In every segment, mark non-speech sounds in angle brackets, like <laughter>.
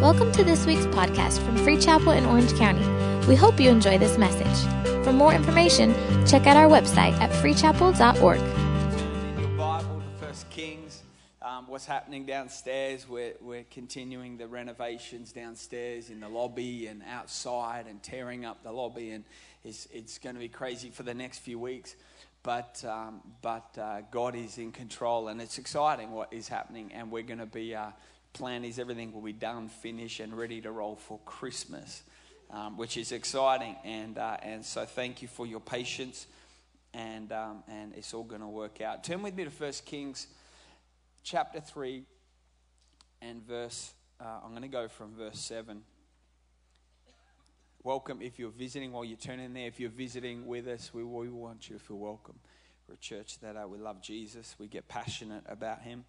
Welcome to this week's podcast from Free Chapel in Orange County. We hope you enjoy this message. For more information, check out our website at freechapel.org. The Bible, the First Kings, um, what's happening downstairs. We're, we're continuing the renovations downstairs in the lobby and outside and tearing up the lobby, and it's, it's going to be crazy for the next few weeks. But, um, but uh, God is in control, and it's exciting what is happening, and we're going to be. Uh, plan is everything will be done, finished, and ready to roll for Christmas, um, which is exciting. And, uh, and so thank you for your patience, and, um, and it's all going to work out. Turn with me to 1 Kings chapter 3 and verse, uh, I'm going to go from verse 7. Welcome if you're visiting while you're turning there. If you're visiting with us, we, we want you to feel welcome. We're a church that uh, we love Jesus, we get passionate about Him.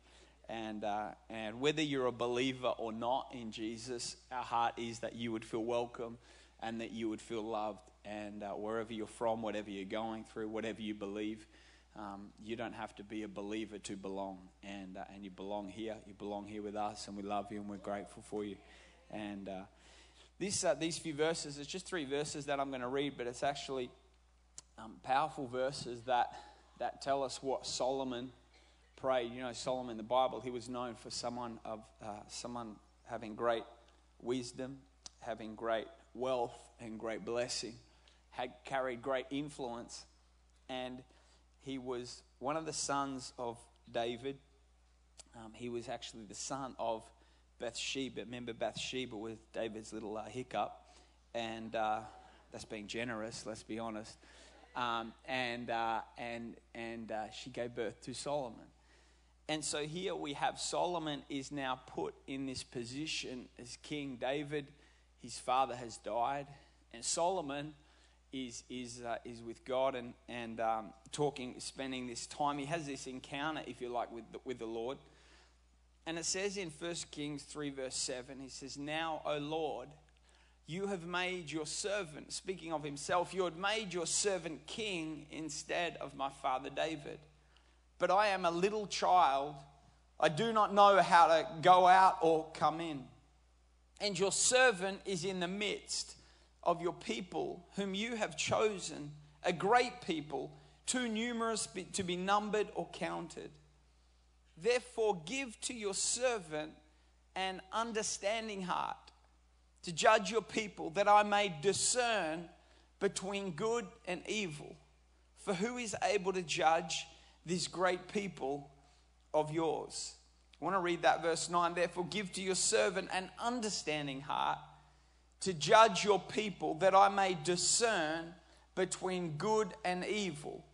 And, uh, and whether you're a believer or not in Jesus, our heart is that you would feel welcome and that you would feel loved. And uh, wherever you're from, whatever you're going through, whatever you believe, um, you don't have to be a believer to belong. And, uh, and you belong here. You belong here with us, and we love you and we're grateful for you. And uh, this, uh, these few verses, it's just three verses that I'm going to read, but it's actually um, powerful verses that, that tell us what Solomon prayed. You know, Solomon in the Bible, he was known for someone of uh, someone having great wisdom, having great wealth and great blessing, had carried great influence, and he was one of the sons of David. Um, he was actually the son of Bathsheba. Remember, Bathsheba was David's little uh, hiccup, and uh, that's being generous. Let's be honest. Um, and uh, and and uh, she gave birth to Solomon. And so here we have Solomon is now put in this position as king. David, his father, has died, and Solomon is is uh, is with God and and um, talking, spending this time. He has this encounter, if you like, with the, with the Lord. And it says in 1 Kings 3, verse 7, he says, Now, O Lord, you have made your servant, speaking of himself, you had made your servant king instead of my father David but I am a little child. I do not know how to go out or come in. And your servant is in the midst of your people, whom you have chosen, a great people, too numerous to be numbered or counted. Therefore, give to your servant an understanding heart to judge your people, that I may discern between good and evil. For who is able to judge? These great people of yours. I want to read that verse 9. Therefore, give to your servant an understanding heart to judge your people, that I may discern between good and evil.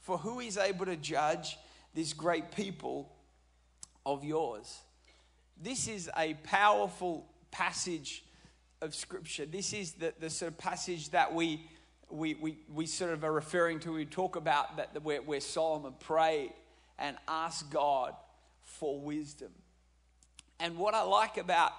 For who is able to judge this great people of yours? This is a powerful passage of Scripture. This is the, the sort of passage that we we, we, we sort of are referring to, we talk about that where, where Solomon prayed and asked God for wisdom. And what I like about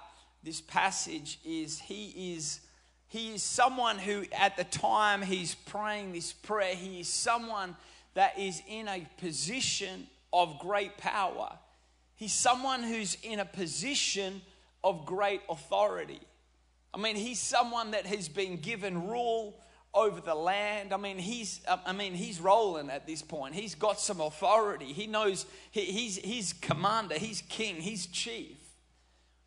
this passage is he is he is someone who at the time he's praying this prayer he is someone that is in a position of great power he's someone who's in a position of great authority i mean he's someone that has been given rule over the land. I mean, he's I mean, he's rolling at this point. He's got some authority. He knows he, he's he's commander, he's king, he's chief.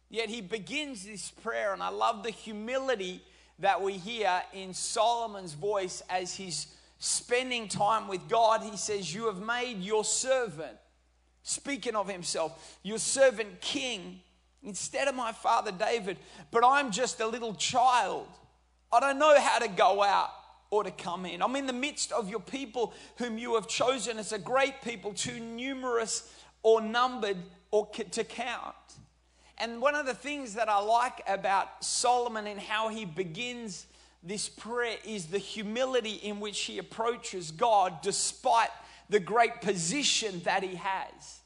Yet he begins this prayer, and I love the humility that we hear in Solomon's voice as he's spending time with God. He says, You have made your servant, speaking of himself, your servant king instead of my father David, but I'm just a little child. I don't know how to go out or to come in. I'm in the midst of your people whom you have chosen as a great people, too numerous or numbered or to count. And one of the things that I like about Solomon and how he begins this prayer is the humility in which he approaches God despite the great position that he has.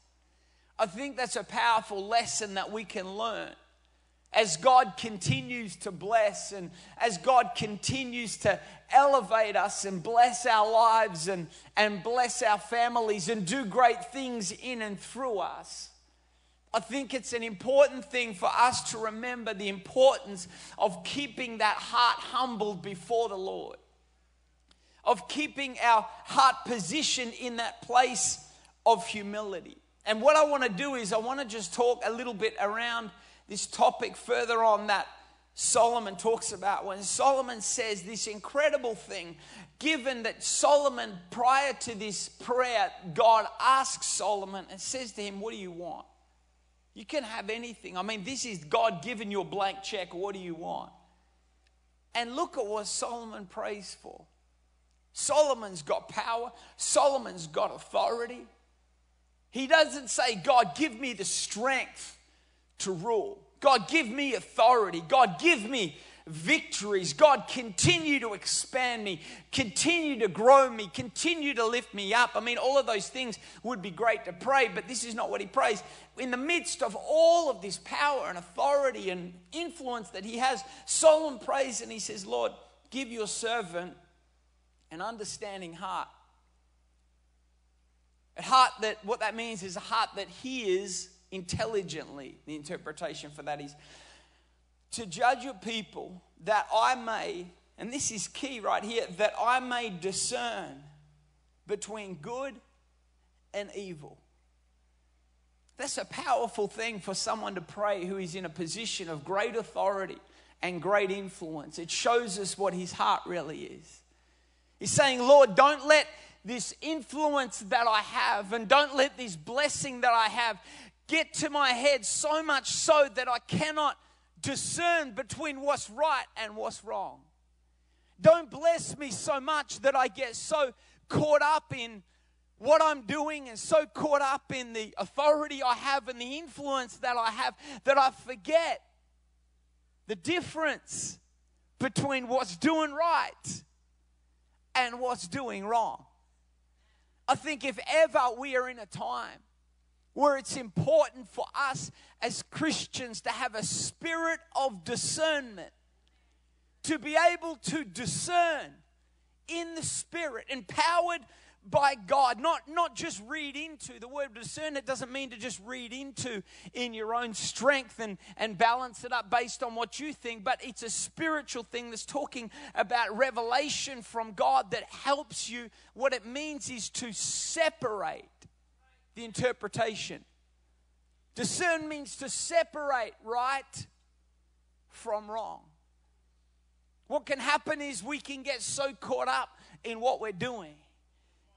I think that's a powerful lesson that we can learn as God continues to bless and as God continues to elevate us and bless our lives and, and bless our families and do great things in and through us. I think it's an important thing for us to remember the importance of keeping that heart humbled before the Lord, of keeping our heart positioned in that place of humility. And what I want to do is, I want to just talk a little bit around this topic further on that Solomon talks about when Solomon says this incredible thing. Given that Solomon, prior to this prayer, God asks Solomon and says to him, What do you want? You can have anything. I mean, this is God giving you a blank check. What do you want? And look at what Solomon prays for. Solomon's got power, Solomon's got authority. He doesn't say, God, give me the strength to rule. God, give me authority. God, give me victories. God, continue to expand me, continue to grow me, continue to lift me up. I mean, all of those things would be great to pray, but this is not what he prays. In the midst of all of this power and authority and influence that he has, Solomon prays and he says, Lord, give your servant an understanding heart. A heart that, what that means is a heart that hears intelligently. The interpretation for that is to judge your people that I may, and this is key right here, that I may discern between good and evil. That's a powerful thing for someone to pray who is in a position of great authority and great influence. It shows us what his heart really is. He's saying, Lord, don't let this influence that I have and don't let this blessing that I have get to my head so much so that I cannot discern between what's right and what's wrong. Don't bless me so much that I get so caught up in what I'm doing and so caught up in the authority I have and the influence that I have that I forget the difference between what's doing right and what's doing wrong. I think if ever we are in a time where it's important for us as Christians to have a spirit of discernment, to be able to discern in the spirit, empowered by God, not, not just read into. The word discern, it doesn't mean to just read into in your own strength and, and balance it up based on what you think, but it's a spiritual thing that's talking about revelation from God that helps you. What it means is to separate the interpretation. Discern means to separate right from wrong. What can happen is we can get so caught up in what we're doing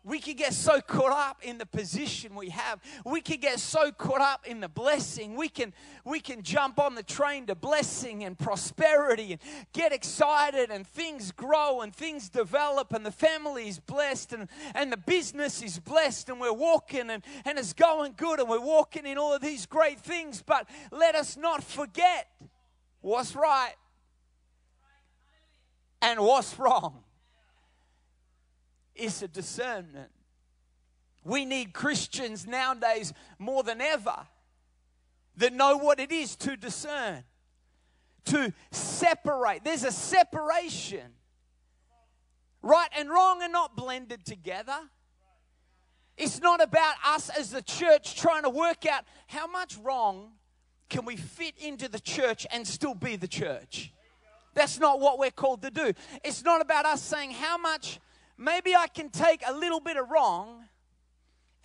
we can get so caught up in the position we have. We can get so caught up in the blessing. We can we can jump on the train to blessing and prosperity and get excited and things grow and things develop and the family is blessed and and the business is blessed and we're walking and and it's going good and we're walking in all of these great things. But let us not forget what's right and what's wrong is a discernment. We need Christians nowadays more than ever that know what it is to discern, to separate. There's a separation. Right and wrong are not blended together. It's not about us as the church trying to work out how much wrong can we fit into the church and still be the church. That's not what we're called to do. It's not about us saying how much maybe I can take a little bit of wrong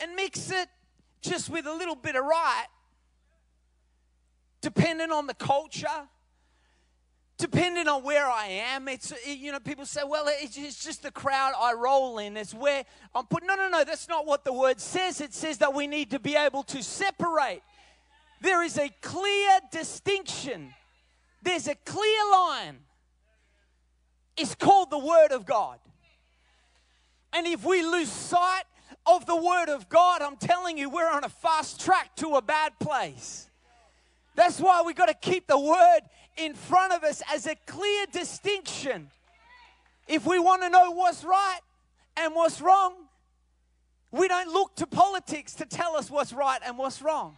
and mix it just with a little bit of right, depending on the culture, depending on where I am. It's, you know, people say, well, it's just the crowd I roll in. It's where I'm put. No, no, no, that's not what the word says. It says that we need to be able to separate. There is a clear distinction, there's a clear line. It's called the Word of God. And if we lose sight of the Word of God, I'm telling you, we're on a fast track to a bad place. That's why we've got to keep the Word in front of us as a clear distinction. If we want to know what's right and what's wrong, we don't look to politics to tell us what's right and what's wrong.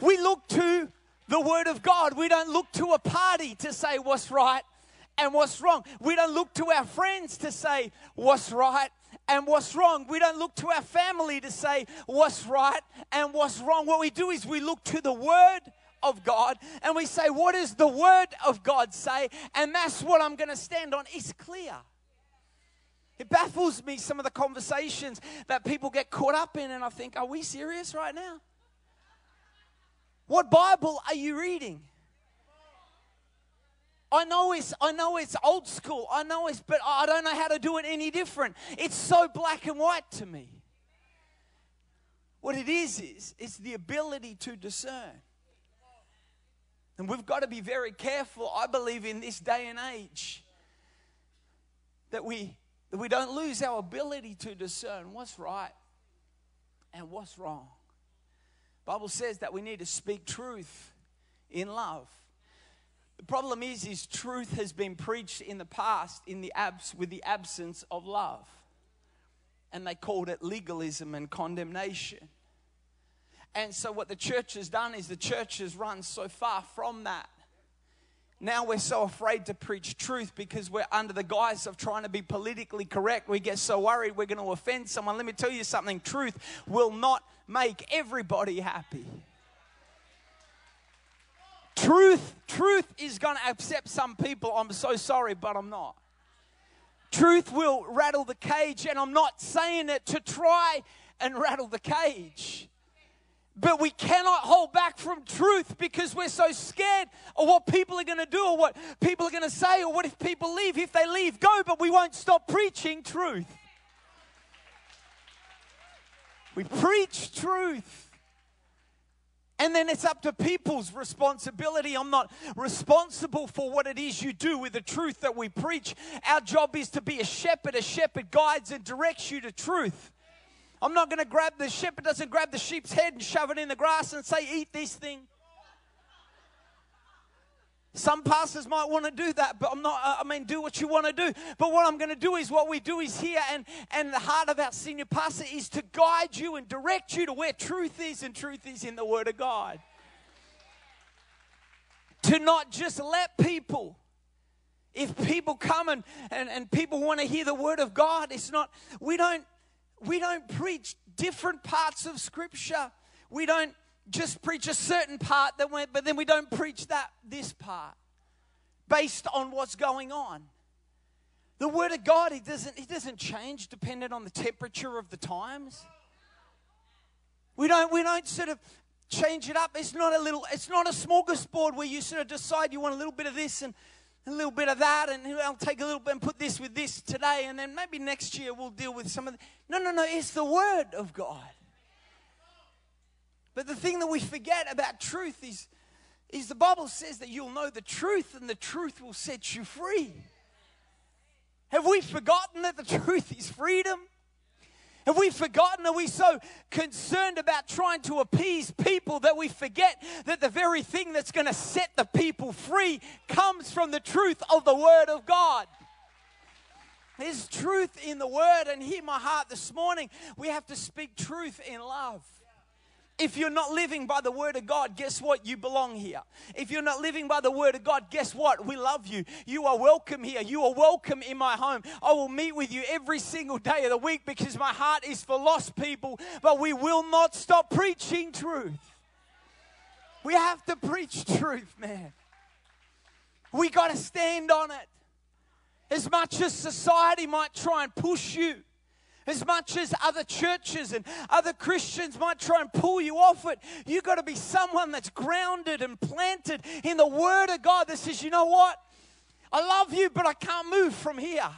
We look to the Word of God. We don't look to a party to say what's right and what's wrong. We don't look to our friends to say what's right and what's wrong. We don't look to our family to say what's right and what's wrong. What we do is we look to the Word of God and we say, What does the Word of God say? And that's what I'm going to stand on. It's clear. It baffles me some of the conversations that people get caught up in, and I think, Are we serious right now? What Bible are you reading? I know it's I know it's old school. I know it's but I don't know how to do it any different. It's so black and white to me. What it is is it's the ability to discern. And we've got to be very careful, I believe, in this day and age, that we that we don't lose our ability to discern what's right and what's wrong. Bible says that we need to speak truth in love. The problem is, is truth has been preached in the past in the abs with the absence of love. And they called it legalism and condemnation. And so what the church has done is the church has run so far from that. Now we're so afraid to preach truth because we're under the guise of trying to be politically correct. We get so worried we're going to offend someone. Let me tell you something truth will not make everybody happy. Truth, truth is going to upset some people. I'm so sorry, but I'm not. Truth will rattle the cage, and I'm not saying it to try and rattle the cage. But we cannot hold back from truth because we're so scared of what people are going to do or what people are going to say or what if people leave. If they leave, go, but we won't stop preaching truth. We preach truth. And then it's up to people's responsibility. I'm not responsible for what it is you do with the truth that we preach. Our job is to be a shepherd. A shepherd guides and directs you to truth. I'm not going to grab the shepherd doesn't grab the sheep's head and shove it in the grass and say, Eat this thing. Some pastors might want to do that, but I'm not, uh, I mean, do what you want to do. But what I'm going to do is what we do is here, and, and the heart of our senior pastor is to guide you and direct you to where truth is, and truth is in the Word of God. To not just let people, if people come and, and, and people want to hear the Word of God, it's not, we don't, we don't preach different parts of Scripture. We don't just preach a certain part, that went, but then we don't preach that this part based on what's going on. The word of God, it doesn't, it doesn't change dependent on the temperature of the times. We don't, we don't sort of change it up. It's not a little, it's not a smorgasbord where you sort of decide you want a little bit of this and a little bit of that, and I'll take a little bit and put this with this today, and then maybe next year we'll deal with some of the. No, no, no, it's the Word of God. But the thing that we forget about truth is, is the Bible says that you'll know the truth and the truth will set you free. Have we forgotten that the <laughs> truth is freedom? Have we forgotten? Are we so concerned about trying to appease people that we forget that the very thing that's going to set the people free comes from the truth of the Word of God? There's truth in the Word, and hear my heart this morning. We have to speak truth in love. If you're not living by the word of God, guess what? You belong here. If you're not living by the word of God, guess what? We love you. You are welcome here. You are welcome in my home. I will meet with you every single day of the week because my heart is for lost people, but we will not stop preaching truth. We have to preach truth, man. We got to stand on it. As much as society might try and push you, as much as other churches and other Christians might try and pull you off it, you've got to be someone that's grounded and planted in the Word of God that says, you know what? I love you, but I can't move from here.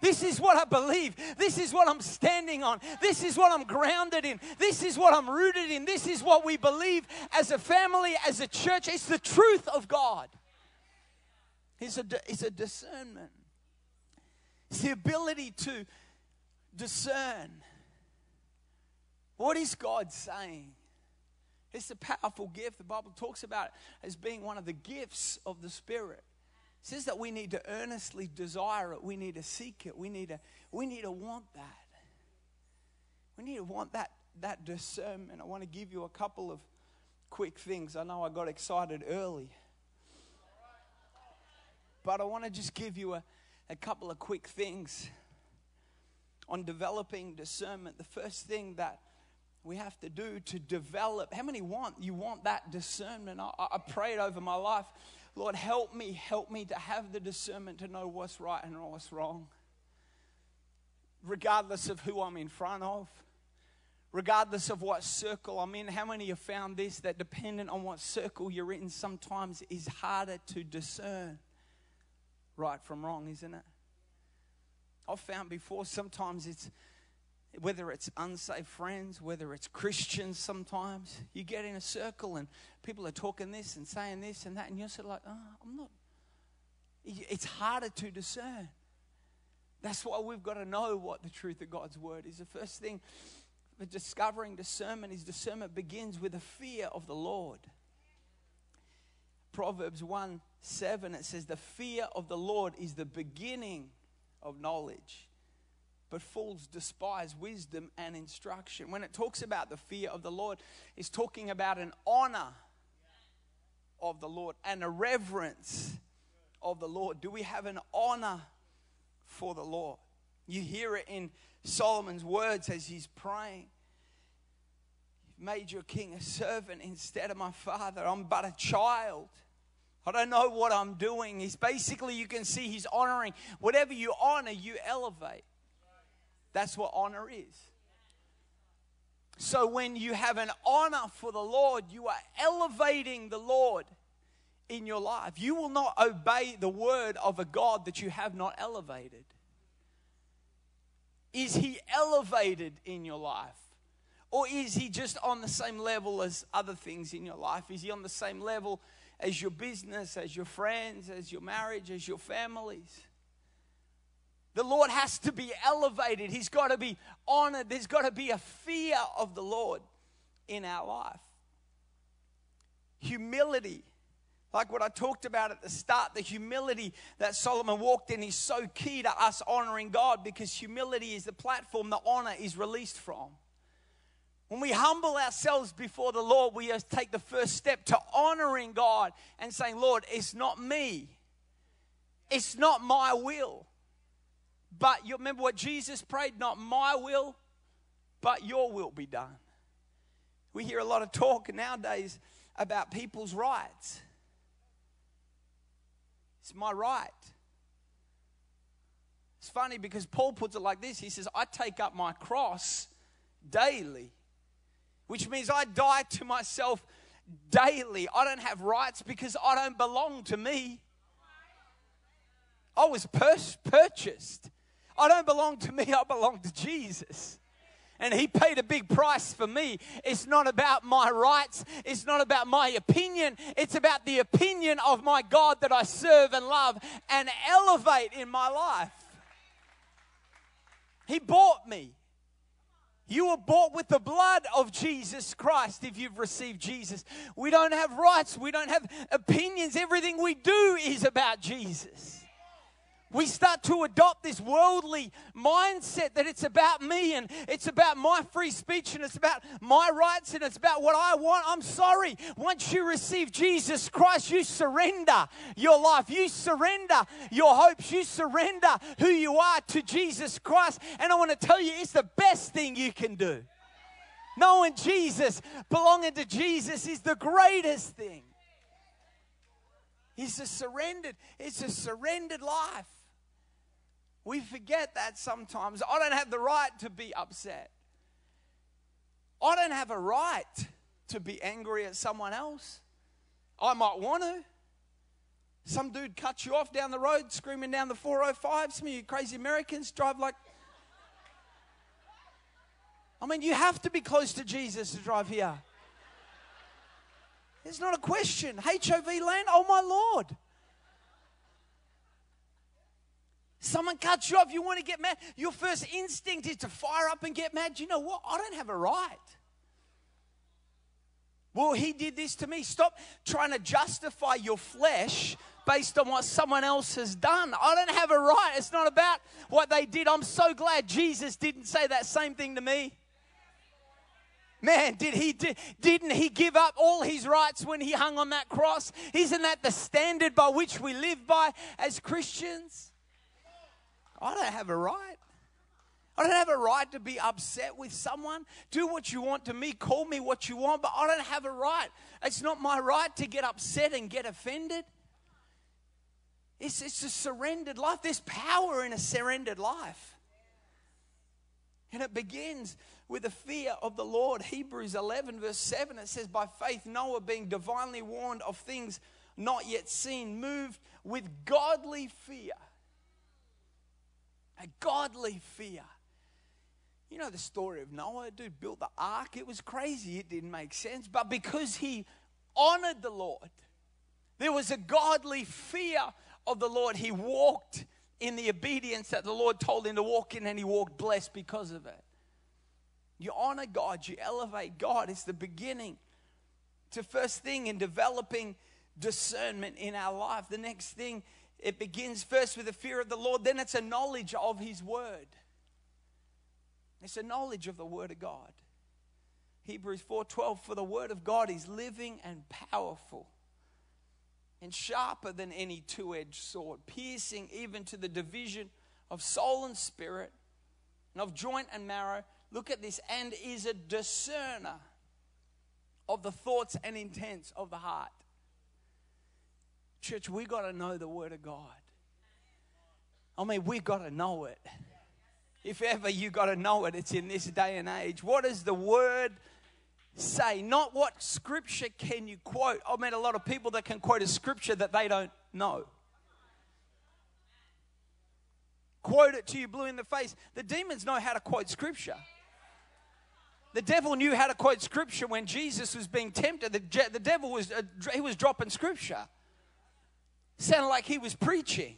This is what I believe. This is what I'm standing on. This is what I'm grounded in. This is what I'm rooted in. This is what we believe as a family, as a church. It's the truth of God. It's a, it's a discernment. It's the ability to discern what is God saying. It's a powerful gift. The Bible talks about it as being one of the gifts of the Spirit. It says that we need to earnestly desire it. We need to seek it. We need to, we need to want that. We need to want that, that discernment. I want to give you a couple of quick things. I know I got excited early. But I want to just give you a, a couple of quick things on developing discernment, the first thing that we have to do to develop. How many want? You want that discernment. I, I prayed over my life. Lord, help me, help me to have the discernment to know what's right and what's wrong. Regardless of who I'm in front of, regardless of what circle I'm in. How many have found this that dependent on what circle you're in, sometimes is harder to discern right from wrong, isn't it? I've found before sometimes it's whether it's unsafe friends, whether it's Christians, sometimes you get in a circle and people are talking this and saying this and that, and you're sort of like, oh, I'm not. It's harder to discern. That's why we've got to know what the truth of God's word is. The first thing for discovering discernment is discernment begins with a fear of the Lord. Proverbs 1 7, it says, The fear of the Lord is the beginning of knowledge but fools despise wisdom and instruction. When it talks about the fear of the Lord, it's talking about an honor of the Lord and a reverence of the Lord. Do we have an honor for the Lord? You hear it in Solomon's words as he's praying. You've made your king a servant instead of my father. I'm but a child. I don't know what I'm doing. He's basically, you can see he's honoring. Whatever you honor, you elevate. That's what honor is. So when you have an honor for the Lord, you are elevating the Lord in your life. You will not obey the word of a God that you have not elevated. Is he elevated in your life? Or is he just on the same level as other things in your life? Is he on the same level as your business, as your friends, as your marriage, as your families? The Lord has to be elevated. He's got to be honored. There's got to be a fear of the Lord in our life. Humility, like what I talked about at the start, the humility that Solomon walked in is so key to us honoring God because humility is the platform the honor is released from. When we humble ourselves before the Lord, we take the first step to honoring God and saying, Lord, it's not me, it's not my will. But you remember what Jesus prayed? Not my will, but your will be done. We hear a lot of talk nowadays about people's rights. It's my right. It's funny because Paul puts it like this He says, I take up my cross daily, which means I die to myself daily. I don't have rights because I don't belong to me. I was pur- purchased. I don't belong to me, I belong to Jesus. And he paid a big price for me. It's not about my rights. It's not about my opinion. It's about the opinion of my God that I serve and love and elevate in my life. He bought me. You were bought with the blood of Jesus Christ if you've received Jesus. We don't have rights. We don't have opinions. Everything we do is about Jesus we start to adopt this worldly mindset that it's about me and it's about my free speech and it's about my rights and it's about what I want. I'm sorry. Once you receive Jesus Christ, you surrender your life, you surrender your hopes, you surrender who you are to Jesus Christ. And I want to tell you, it's the best thing you can do. Knowing Jesus, belonging to Jesus is the greatest thing. It's a surrendered, it's a surrendered life. We forget that sometimes. I don't have the right to be upset. I don't have a right to be angry at someone else. I might want to. Some dude cuts you off down the road screaming down the 405. Some of you crazy Americans drive like. I mean, you have to be close to Jesus to drive here. It's not a question. HOV lane, oh my Lord. Someone cuts you off, you want to get mad. Your first instinct is to fire up and get mad. You know what? I don't have a right. Well, he did this to me. Stop trying to justify your flesh based on what someone else has done. I don't have a right. It's not about what they did. I'm so glad Jesus didn't say that same thing to me. Man, did he did, didn't he give up all his rights when he hung on that cross? Isn't that the standard by which we live by as Christians? I don't have a right. I don't have a right to be upset with someone. Do what you want to me, call me what you want, but I don't have a right. It's not my right to get upset and get offended. It's, it's a surrendered life. There's power in a surrendered life. And it begins with the fear of the Lord. Hebrews 11, verse 7, it says, By faith, Noah, being divinely warned of things not yet seen, moved with godly fear. A godly fear. You know the story of Noah, dude built the ark. It was crazy. It didn't make sense. But because he honored the Lord, there was a godly fear of the Lord. He walked in the obedience that the Lord told him to walk in, and he walked blessed because of it. You honor God, you elevate God. It's the beginning. The first thing in developing discernment in our life. The next thing, it begins first with the fear of the Lord, then it's a knowledge of His Word. It's a knowledge of the Word of God. Hebrews 4:12 for the word of God is living and powerful and sharper than any two-edged sword piercing even to the division of soul and spirit and of joint and marrow Look at this, and is a discerner of the thoughts and intents of the heart. Church, we got to know the Word of God. I mean, we got to know it. If ever you got to know it, it's in this day and age. What does the Word say? Not what scripture can you quote. I've met a lot of people that can quote a scripture that they don't know quote it to you blue in the face. The demons know how to quote scripture. The devil knew how to quote scripture when Jesus was being tempted. The, the devil was, uh, he was dropping scripture. Sounded like he was preaching.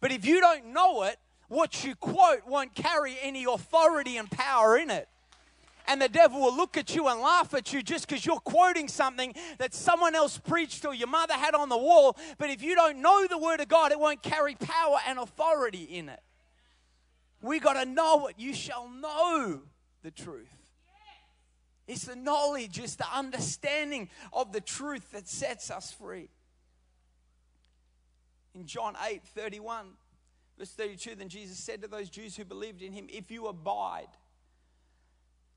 But if you don't know it, what you quote won't carry any authority and power in it. And the devil will look at you and laugh at you just because you're quoting something that someone else preached or your mother had on the wall. But if you don't know the Word of God, it won't carry power and authority in it. We got to know it. You shall know the truth. It's the knowledge, it's the understanding of the truth that sets us free. In John 8 31, verse 32, then Jesus said to those Jews who believed in him, If you abide,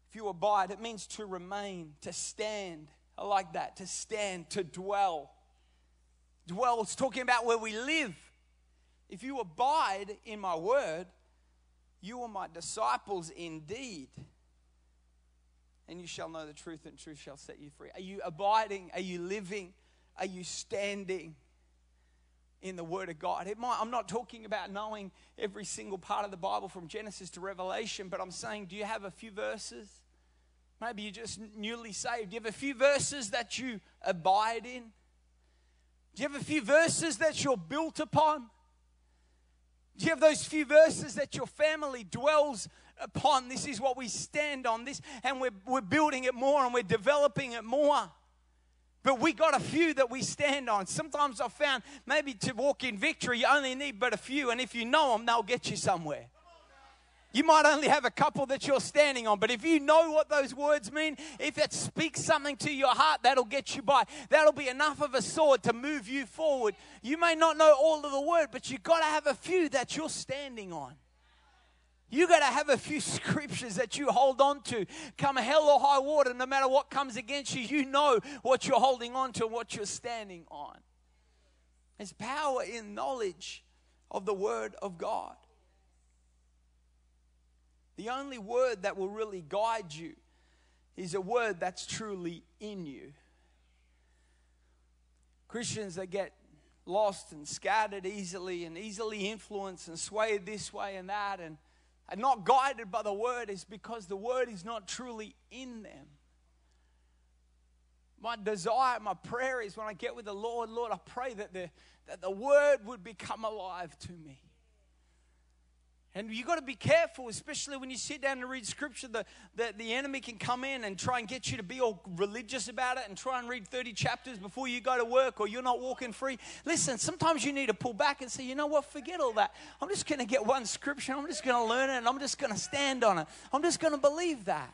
if you abide, it means to remain, to stand. I like that, to stand, to dwell. Dwell, it's talking about where we live. If you abide in my word, you are my disciples indeed and you shall know the truth, and truth shall set you free. Are you abiding? Are you living? Are you standing in the Word of God? Might, I'm not talking about knowing every single part of the Bible from Genesis to Revelation, but I'm saying, do you have a few verses? Maybe you're just newly saved. Do you have a few verses that you abide in? Do you have a few verses that you're built upon? Do you have those few verses that your family dwells upon? This is what we stand on this, and we're, we're building it more and we're developing it more. But we got a few that we stand on. Sometimes I've found maybe to walk in victory, you only need but a few, and if you know them, they'll get you somewhere. You might only have a couple that you're standing on, but if you know what those words mean, if it speaks something to your heart, that'll get you by. That'll be enough of a sword to move you forward. You may not know all of the word, but you've got to have a few that you're standing on. You got to have a few <laughs> scriptures that you hold on to. Come hell or high water, no matter what comes against you, you know what you're holding on to and what you're standing on. There's power in knowledge of the Word of God. The only word that will really guide you is a word that's truly in you. Christians that get lost and scattered easily and easily influenced and swayed this way and that and are not guided by the word is because the word is not truly in them. My desire, my prayer is when I get with the Lord, Lord, I pray that the, that the word would become alive to me. And you got to be careful, especially when you sit down and read scripture, that the, the enemy can come in and try and get you to be all religious about it and try and read 30 chapters before you go to work or you're not walking free. Listen, sometimes you need to pull back and say, you know what, forget all that. I'm just going to get one scripture, I'm just going to learn it, and I'm just going to stand on it. I'm just going to believe that.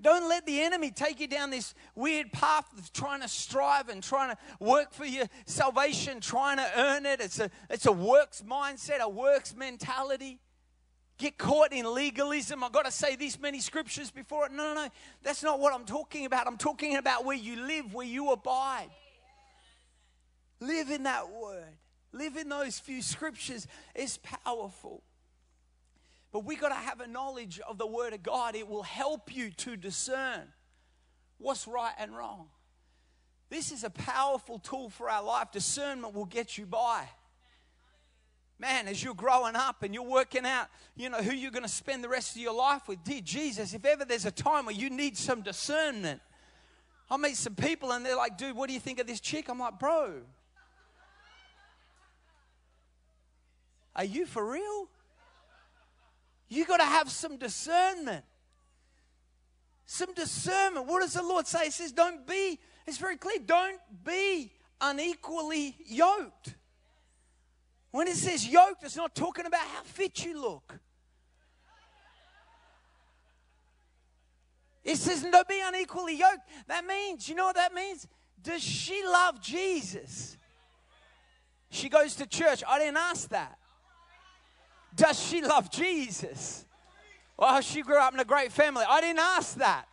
Don't let the enemy take you down this weird path of trying to strive and trying to work for your salvation, trying to earn it. It's a, it's a works mindset, a works mentality. get caught in legalism. I've got to say this many scriptures before it. No, no, no. That's not what I'm talking about. I'm talking about where you live, where you abide. Live in that word. Live in those few scriptures. It's powerful. But we got to have a knowledge of the word of God. It will help you to discern what's right and wrong. This is a powerful tool for our life. Discernment will get you by. Man, as you're growing up and you're working out, you know, who you're going to spend the rest of your life with. Dear Jesus, if ever there's a time where you need some discernment, I meet some people and they're like, dude, what do you think of this chick? I'm like, bro, are you for real? You got to have some discernment. Some discernment. What does the Lord say? He says, don't be, it's very clear, don't be unequally yoked. When it says yoked, it's not talking about how fit you look. It says don't be unequally yoked. That means, you know what that means? Does she love Jesus? She goes to church. I didn't ask that. Does she love Jesus? Well, she grew up in a great family. I didn't ask that.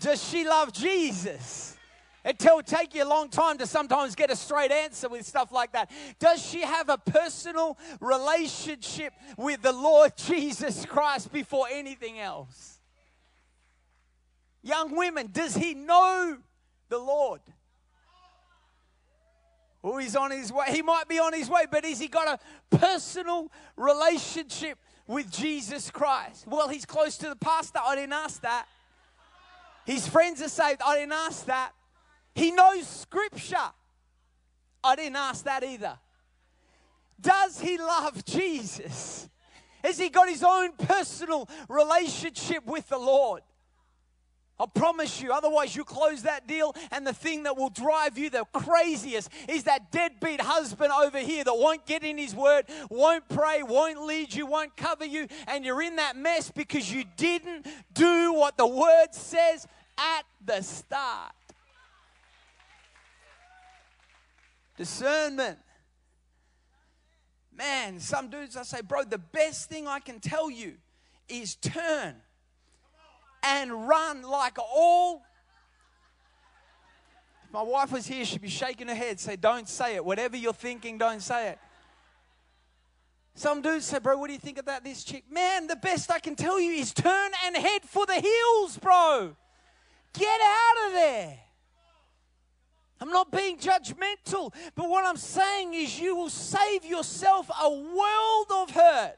Does she love Jesus? It will take you a long time to sometimes get a straight answer with stuff like that. Does she have a personal relationship with the Lord Jesus Christ before anything else? Young women, does he know the Lord? Oh, he's on his way. He might be on his way, but has he got a personal relationship with Jesus Christ? Well, he's close to the pastor. I didn't ask that. His friends are saved. I didn't ask that. He knows scripture. I didn't ask that either. Does he love Jesus? Has he got his own personal relationship with the Lord? I promise you, otherwise, you close that deal, and the thing that will drive you the craziest is that deadbeat husband over here that won't get in his word, won't pray, won't lead you, won't cover you, and you're in that mess because you didn't do what the word says at the start. Discernment. Man, some dudes I say, bro, the best thing I can tell you is turn and run like all. If my wife was here, she'd be shaking her head, say, Don't say it. Whatever you're thinking, don't say it. Some dude said, Bro, what do you think about this chick? Man, the best I can tell you is turn and head for the hills, bro. Get out of there. I'm not being judgmental, but what I'm saying is you will save yourself a world of hurt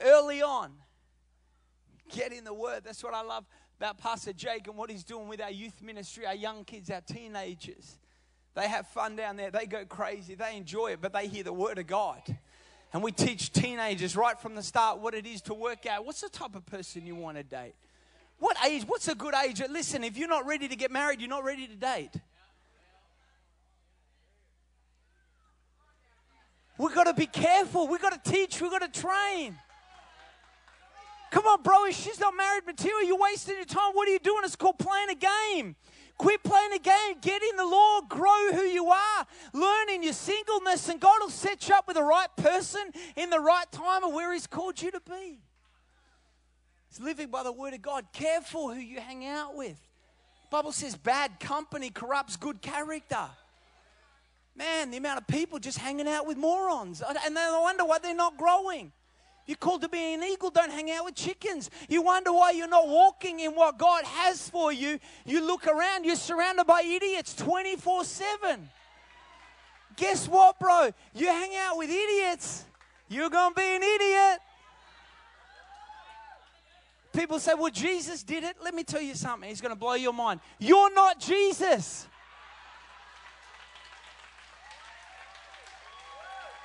early on. Get in the Word. That's what I love about Pastor Jake and what he's doing with our youth ministry, our young kids, our teenagers. They have fun down there. They go crazy. They enjoy it, but they hear the Word of God. And we teach teenagers right from the start what it is to work out. What's the type of person you want to date? What age? What's a good age? Listen, if you're not ready to get married, you're not ready to date. We've got to be careful. We've got to teach. We've got to train. Come on, bro. If she's not married material, you're wasting your time. What are you doing? It's called playing a game. Quit playing a game. Get in the Lord. Grow who you are. Learn in your singleness, and God will set you up with the right person in the right time of where He's called you to be. It's living by the Word of God. Careful who you hang out with. Bible says bad company corrupts good character. Man, the amount of people just hanging out with morons. And they wonder why they're not growing. You're called to be an eagle. Don't hang out with chickens. You wonder why you're not walking in what God has for you. You look around, you're surrounded by idiots 24 7. Guess what, bro? You hang out with idiots, you're going to be an idiot. People say, well, Jesus did it. Let me tell you something. He's going to blow your mind. You're not Jesus.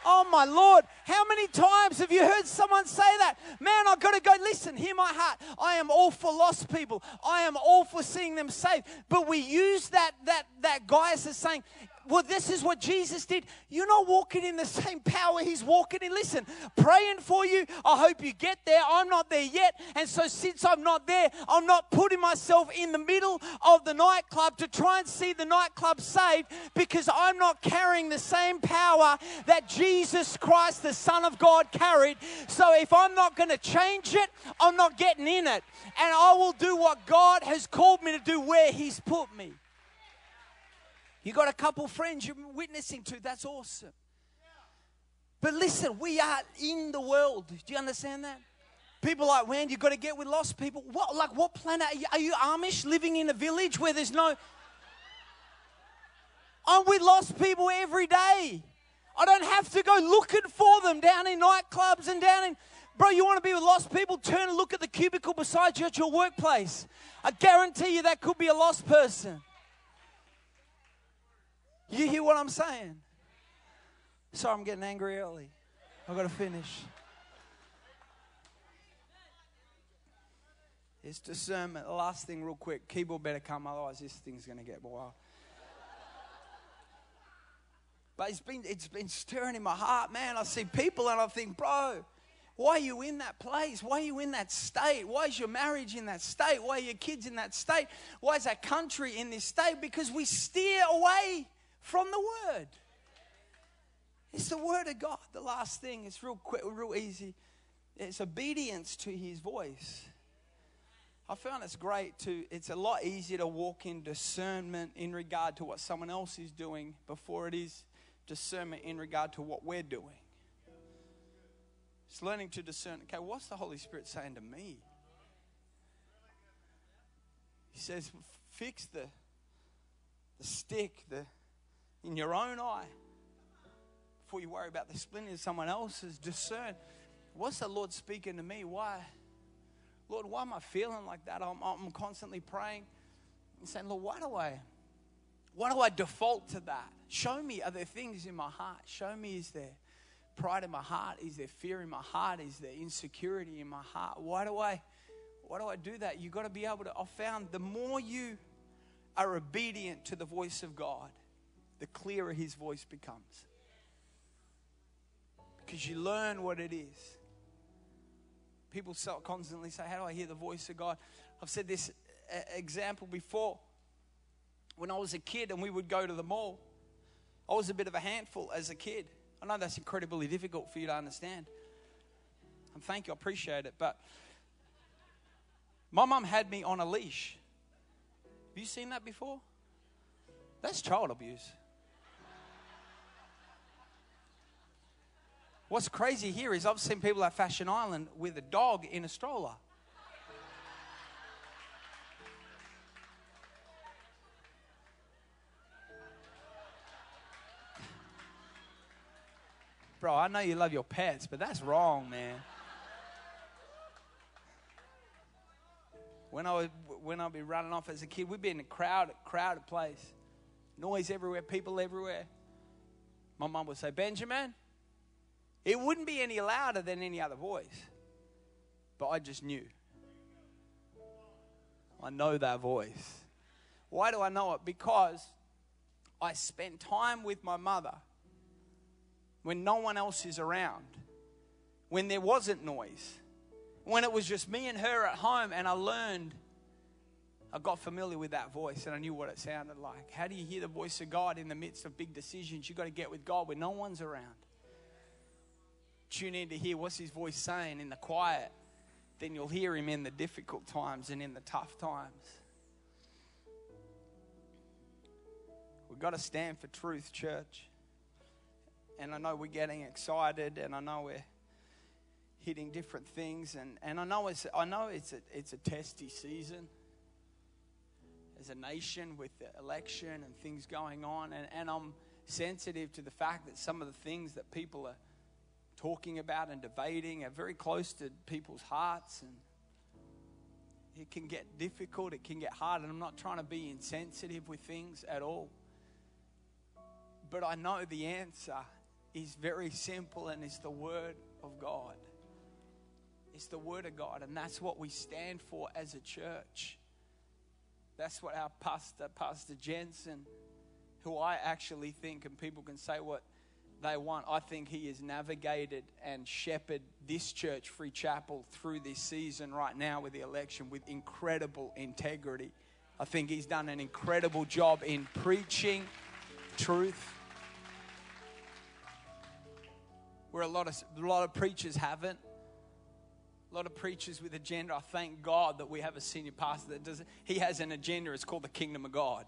Oh my Lord, how many times have you heard someone say that? Man, I've got to go. Listen, hear my heart. I am all for lost people. I am all for seeing them saved. But we use that that that guy as saying, well, this is what Jesus did. You're not walking in the <laughs> same power He's walking in. Listen, praying for you. I hope you get there. I'm not there yet. And so, since I'm not there, I'm not putting myself in the middle of the nightclub to try and see the nightclub saved because I'm not carrying the same power that Jesus Christ, the Son of God, carried. So, if I'm not going to change it, I'm not getting in it. And I will do what God has called me to do where He's put me. You got a couple friends you're witnessing to, that's awesome. But listen, we are in the world. Do you understand that? People like, man, you've got to get with lost people. What, like, what planet are you? Are you Amish living in a village where there's no. I'm with lost people every day. I don't have to go looking for them down in nightclubs and down in. Bro, you want to be with lost people? Turn and look at the cubicle beside you at your workplace. I guarantee you that could be a lost person. You hear what I'm saying? Sorry, I'm getting angry early. I've got to finish. It's discernment. Last thing, real quick. Keyboard better come, otherwise, this thing's going to get wild. But it's been, it's been stirring in my heart, man. I see people and I think, bro, why are you in that place? Why are you in that state? Why is your marriage in that state? Why are your kids in that state? Why is that country in this state? Because we steer away from the Word. It's the Word of God. The last thing, it's real quick, real easy. It's obedience to His voice. I found it's great to, it's a lot easier to walk in discernment in regard to what someone else is doing before it is discernment in regard to what we're doing. It's learning to discern, okay, what's the Holy Spirit saying to me? He says, fix the, the stick, the, in your own eye before you worry about the splinter in someone else's. Discern what's the Lord speaking to me? Why? Lord, why am I feeling like that? I'm, I'm constantly praying and saying, Lord, why do I why do I default to that? Show me, are there things in my heart? Show me, is there pride in my heart? Is there fear in my heart? Is there insecurity in my heart? Why do I why do I do that? You've got to be able to, I've found the more you are obedient to the voice of God, the clearer his voice becomes. Because you learn what it is. People constantly say, How do I hear the voice of God? I've said this uh, example before. When I was a kid and we would go to the mall, I was a bit of a handful as a kid. I know that's incredibly difficult for you to understand. And thank you, I appreciate it. But my mum had me on a leash. Have you seen that before? That's child abuse. What's crazy here is I've seen people at Fashion Island with a dog in a stroller. Bro, I know you love your pets, but that's wrong, man. When I would when I'd be running off as a kid, we'd be in a crowded, crowded place. Noise everywhere, people everywhere. My mom would say, Benjamin, it wouldn't be any louder than any other voice. But I just knew. I know that voice. Why do I know it? Because I spent time with my mother when no one else is around, when there wasn't noise, when it was just me and her at home, and I learned, I got familiar with that voice and I knew what it sounded like. How do you hear the voice of God in the midst of big decisions? You've got to get with God when no one's around tune in to hear what's his voice saying in the quiet, then you'll hear him in the difficult times and in the tough times. We've got to stand for truth, church. And I know we're getting excited, and I know we're hitting different things, and, and I know it's I know it's a it's a testy season as a nation with the election and things going on, and, and I'm sensitive to the fact that some of the things that people are talking about and debating are very close to people's hearts and it can get difficult, it can get hard, and I'm not trying to be insensitive with things at all. But I know the answer is very simple and it's the Word of God. It's the Word of God, and that's what we stand for as a church. That's what our pastor, Pastor Jentezen, who I actually think, and people can say what they want, I think he has navigated and shepherded this church, Free Chapel, through this season right now with the election with incredible integrity. I think he's done an incredible job in preaching truth. Where a lot of a lot of preachers haven't. A lot of preachers with agenda. I thank God that we have a senior pastor that does. He has an agenda. It's called the kingdom of God,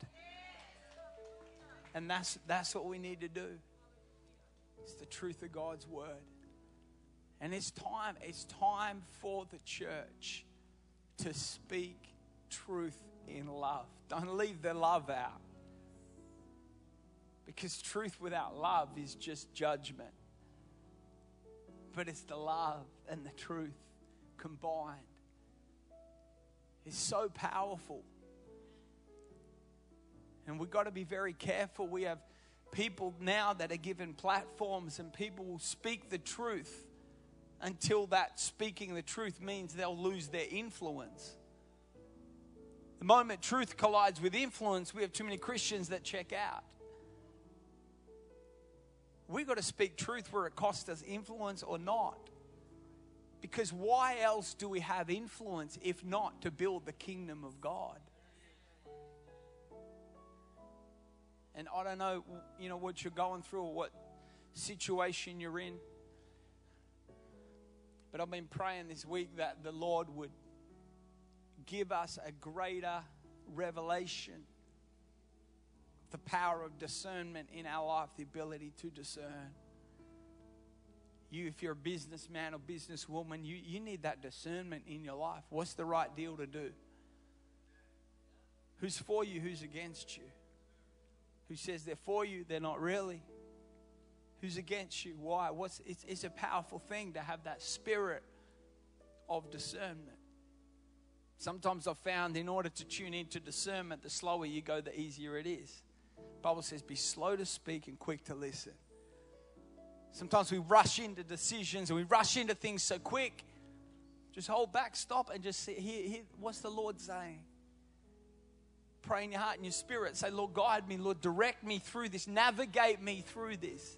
and that's that's what we need to do. It's the truth of God's word, and it's time. It's time for the church to speak truth in love. Don't leave the love out, because truth without love is just judgment. But it's the love and the truth combined is so powerful. And we've got to be very careful. We have people now that are given platforms, and people will speak the truth until that speaking the truth means they'll lose their influence. The moment truth collides with influence, we have too many Christians that check out. We've got to speak truth where it costs us influence or not. Because why else do we have influence if not to build the kingdom of God? And I don't know, you know, what you're going through or what situation you're in. But I've been praying this week that the Lord would give us a greater revelation the power of discernment in our life, the ability to discern you, if you're a businessman or businesswoman, you, you need that discernment in your life. What's the right deal to do? Who's for you? Who's against you? Who says they're for you? They're not really. Who's against you? Why? What's it's, it's a powerful thing to have that spirit of discernment. Sometimes I've found in order to tune into discernment, the slower you go, the easier it is. Bible says, be slow to speak and quick to listen. Sometimes we rush into decisions and we rush into things so quick. Just hold back, stop, and just see, hear what's the Lord saying. Pray in your heart and your spirit. Say, Lord, guide me. Lord, direct me through this. Navigate me through this.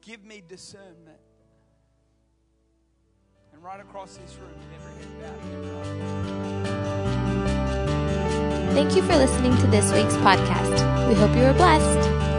Give me discernment. And right across this room, every head back. Thank you for listening to this week's podcast. We hope you were blessed.